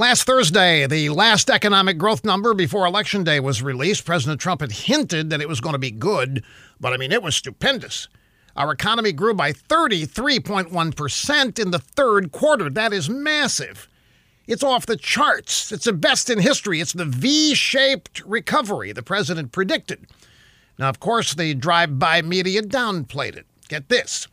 Last Thursday, the last economic growth number before Election Day was released. President Trump had hinted that it was going to be good, but I mean, it was stupendous. Our economy grew by 33.1% in the third quarter. That is massive. It's off the charts. It's the best in history. It's the V shaped recovery the president predicted. Now, of course, the drive by media downplayed it. Get this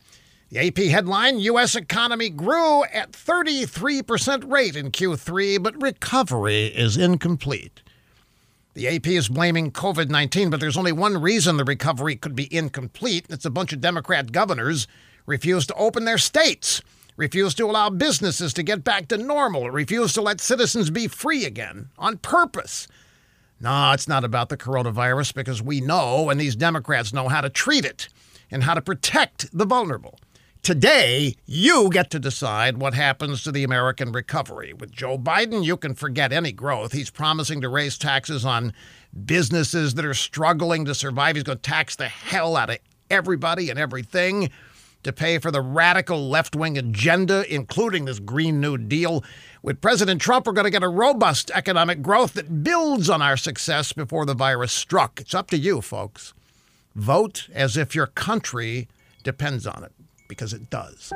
the AP headline U.S. economy grew at 33% rate in Q3, but recovery is incomplete. The AP is blaming COVID 19, but there's only one reason the recovery could be incomplete. It's a bunch of Democrat governors refuse to open their states, refuse to allow businesses to get back to normal, refuse to let citizens be free again on purpose. No, it's not about the coronavirus because we know, and these Democrats know how to treat it and how to protect the vulnerable. Today, you get to decide what happens to the American recovery. With Joe Biden, you can forget any growth. He's promising to raise taxes on businesses that are struggling to survive. He's going to tax the hell out of everybody and everything to pay for the radical left wing agenda, including this Green New Deal. With President Trump, we're going to get a robust economic growth that builds on our success before the virus struck. It's up to you, folks. Vote as if your country depends on it because it does.